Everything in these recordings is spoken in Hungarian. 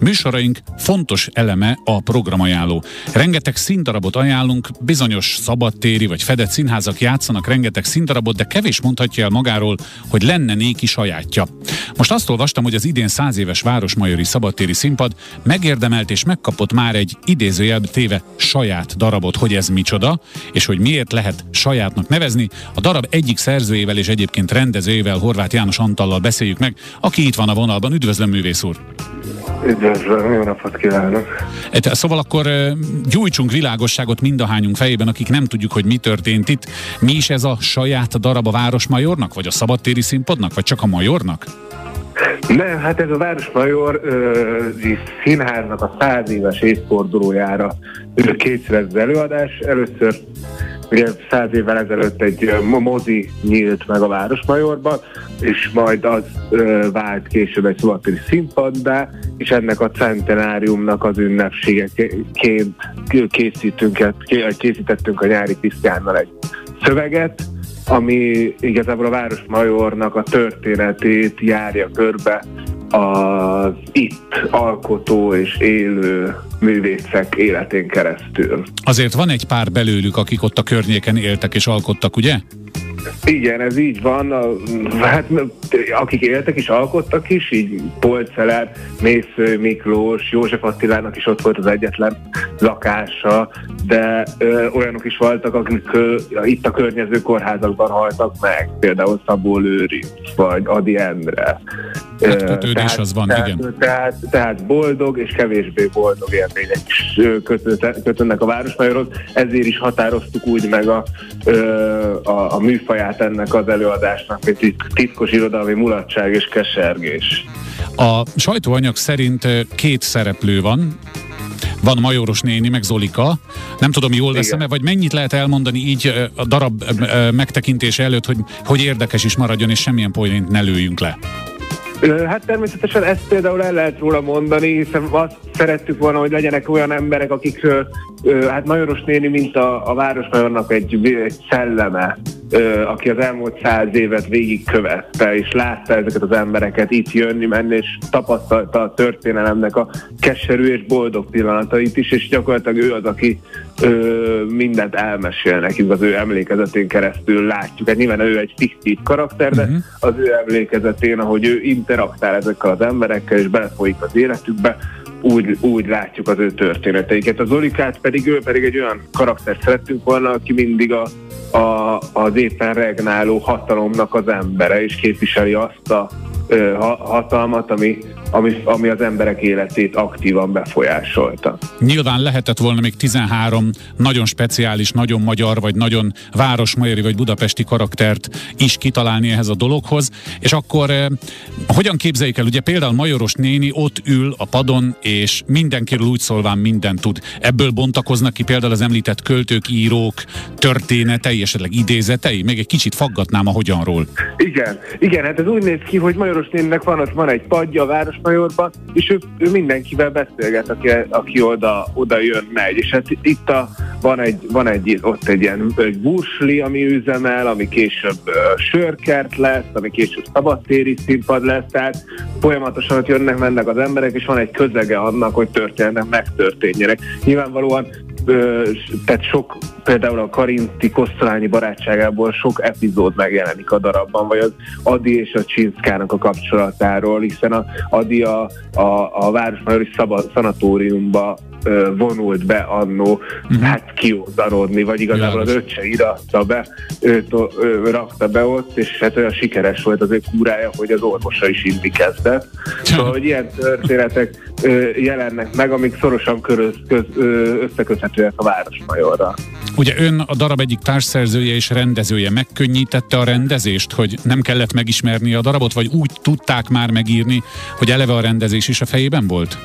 Műsoraink fontos eleme a programajánló. Rengeteg színdarabot ajánlunk, bizonyos szabadtéri vagy fedett színházak játszanak rengeteg színdarabot, de kevés mondhatja el magáról, hogy lenne néki sajátja. Most azt olvastam, hogy az idén száz éves Városmajori szabadtéri színpad megérdemelt és megkapott már egy idézőjel téve saját darabot, hogy ez micsoda, és hogy miért lehet sajátnak nevezni. A darab egyik szerzőjével és egyébként rendezőjével, Horváth János Antallal beszéljük meg, aki itt van a vonalban. Üdvözlöm, művész úr! Üdvözlöm, jó napot kívánok! Szóval akkor gyújtsunk világosságot mindahányunk fejében, akik nem tudjuk, hogy mi történt itt. Mi is ez a saját darab a Városmajornak, vagy a Szabadtéri Színpadnak, vagy csak a Majornak? Nem, hát ez a Városmajor ö, színháznak a száz éves évfordulójára készül az előadás. Először Ugye száz évvel ezelőtt egy mozi nyílt meg a Városmajorban, és majd az ö, vált később egy szabadtéri színpaddá, és ennek a centenáriumnak az ünnepségeként készítünk, készítettünk a nyári Krisztiánnal egy szöveget, ami igazából a Városmajornak a történetét járja körbe az itt alkotó és élő művészek életén keresztül. Azért van egy pár belőlük, akik ott a környéken éltek és alkottak, ugye? Igen, ez így van. Hát, akik éltek és alkottak is, így Polceler, Mésző Miklós, József Attilának is ott volt az egyetlen lakása, de ö, olyanok is voltak, akik ö, itt a környező kórházakban haltak meg, például Szabó Lőri, vagy Adi Endre. Kötődés tehát, az van, tehát, igen. Tehát, tehát boldog és kevésbé boldog élmények is kötönnek a városmajorhoz, ezért is határoztuk úgy meg a, a, a műfaját ennek az előadásnak, mint titkos irodalmi mulatság és kesergés. A sajtóanyag szerint két szereplő van, van Majoros néni, meg Zolika. Nem tudom, jól veszem-e, vagy mennyit lehet elmondani így a darab megtekintése előtt, hogy, hogy érdekes is maradjon, és semmilyen poént ne lőjünk le. Hát természetesen ezt például el lehet róla mondani, hiszen azt szerettük volna, hogy legyenek olyan emberek, akik, hát Majoros néni, mint a, a Városmajornak egy, egy szelleme, aki az elmúlt száz évet végigkövette, és látta ezeket az embereket itt jönni, menni, és tapasztalta a történelemnek a keserű és boldog pillanatait is, és gyakorlatilag ő az, aki ö, mindent elmesél nekünk az ő emlékezetén keresztül látjuk. Hát nyilván ő egy fiktív karakter, de uh-huh. az ő emlékezetén, ahogy ő interaktál ezekkel az emberekkel, és belefolyik az életükbe, úgy, úgy látjuk az ő történeteiket. Az Olikát pedig ő pedig egy olyan karakter szerettünk volna, aki mindig a, a, az éppen regnáló hatalomnak az embere, és képviseli azt a ö, hatalmat, ami ami, ami az emberek életét aktívan befolyásolta. Nyilván lehetett volna még 13 nagyon speciális, nagyon magyar, vagy nagyon városmajori, vagy budapesti karaktert is kitalálni ehhez a dologhoz, és akkor eh, hogyan képzeljük el, ugye például Majoros néni ott ül a padon, és mindenkiről úgy szólván mindent tud. Ebből bontakoznak ki például az említett költők, írók, történetei, esetleg idézetei? Még egy kicsit faggatnám a hogyanról. Igen, igen, hát ez úgy néz ki, hogy Majoros néninek van, ott van egy padja a város Városmajorba, és ő, ő mindenkivel beszélget, aki, aki oda, oda jön, megy. És hát itt a, van, egy, van egy, ott egy ilyen egy bursli, ami üzemel, ami később uh, sörkert lesz, ami később szabadtéri színpad lesz, tehát folyamatosan ott jönnek, mennek az emberek, és van egy közege annak, hogy történnek, megtörténjenek. Nyilvánvalóan tehát sok, például a Karinti Kosztolányi barátságából sok epizód megjelenik a darabban, vagy az Adi és a Csinszkának a kapcsolatáról, hiszen a Adi a, a, a Városmajori Szanatóriumba vonult be annó, uh-huh. hát kiózarodni, vagy igazából az öccse iratta be, őt ő, rakta be ott, és hát olyan sikeres volt az ő kúrája, hogy az orvosa is inni kezdett. Szóval, hogy ilyen történetek jelennek meg, amik szorosan köröz, köz, összeköthetőek a Városmajorra. Ugye ön a darab egyik társszerzője és rendezője megkönnyítette a rendezést, hogy nem kellett megismerni a darabot, vagy úgy tudták már megírni, hogy eleve a rendezés is a fejében volt?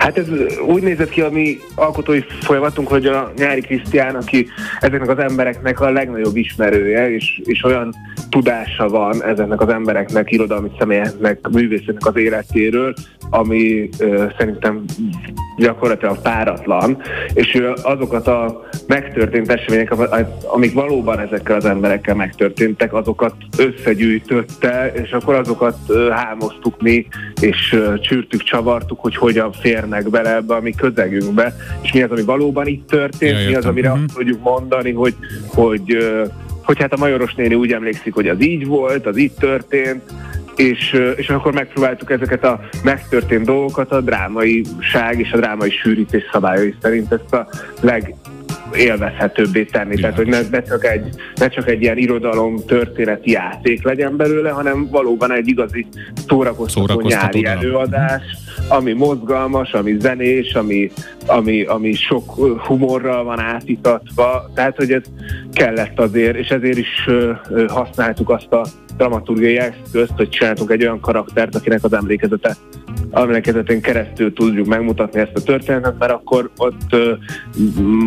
Hát ez úgy nézett ki a mi alkotói folyamatunk, hogy a nyári Krisztián, aki ezeknek az embereknek a legnagyobb ismerője, és, és olyan tudása van ezeknek az embereknek, irodalmi személyeknek, művészeknek az életéről, ami ö, szerintem gyakorlatilag páratlan, és ő azokat a megtörtént események, amik valóban ezekkel az emberekkel megtörténtek, azokat összegyűjtötte, és akkor azokat hámoztuk mi, és csűrtük, csavartuk, hogy hogyan férnek bele ebbe a mi közegünkbe, és mi az, ami valóban itt történt, ja, mi az, amire uh-huh. azt tudjuk mondani, hogy, hogy hogy hát a Majoros néni úgy emlékszik, hogy az így volt, az így történt, és, és akkor megpróbáltuk ezeket a megtörtént dolgokat a drámaiság és a drámai sűrítés szabályai szerint ezt a leg élvezhetőbbé tenni. Igen. Tehát, hogy ne, ne, csak egy, ne csak egy ilyen irodalom történeti játék legyen belőle, hanem valóban egy igazi szórakoztató, szórakoztató nyári előadás, ami mozgalmas, ami zenés, ami, ami, ami sok humorral van átítatva. Tehát, hogy ez kellett azért, és ezért is használtuk azt a dramaturgiai eszközt, hogy csináltunk egy olyan karaktert, akinek az emlékezete emlékezetén keresztül tudjuk megmutatni ezt a történetet, mert akkor ott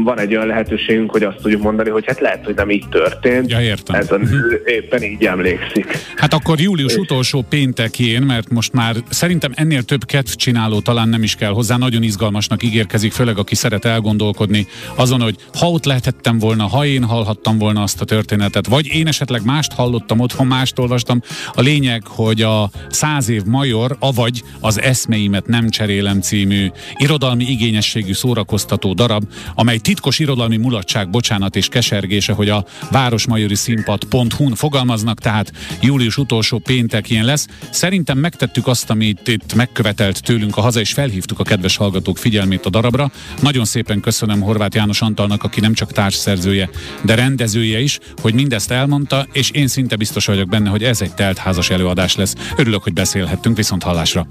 van egy olyan lehetőségünk, hogy azt tudjuk mondani, hogy hát lehet, hogy nem így történt. Ja, értem. Ez a nő uh-huh. éppen így emlékszik. Hát akkor július utolsó péntekén, mert most már szerintem ennél több kedvcsináló talán nem is kell hozzá, nagyon izgalmasnak ígérkezik, főleg aki szeret elgondolkodni azon, hogy ha ott lehetettem volna, ha én hallhattam volna azt a történetet, vagy én esetleg mást hallottam otthon, mást olvastam. A lényeg, hogy a száz év major, avagy az Eszmeimet nem cserélem című irodalmi igényességű szórakoztató darab, amely titkos irodalmi mulatság, bocsánat és kesergése, hogy a Városmajori Színpad.hu-n fogalmaznak, tehát július utolsó péntekén lesz. Szerintem megtettük azt, amit itt megkövetelt tőlünk a haza, és felhívtuk a kedves hallgatók figyelmét a darabra. Nagyon szépen köszönöm Horváth János Antalnak, aki nem csak társszerzője, de rendezője is, hogy mindezt elmondta, és én szinte biztos vagyok benne, hogy ez egy teltházas előadás lesz. Örülök, hogy beszélhettünk, viszont hallásra.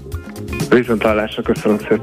Viszont hallásra, köszönöm szépen.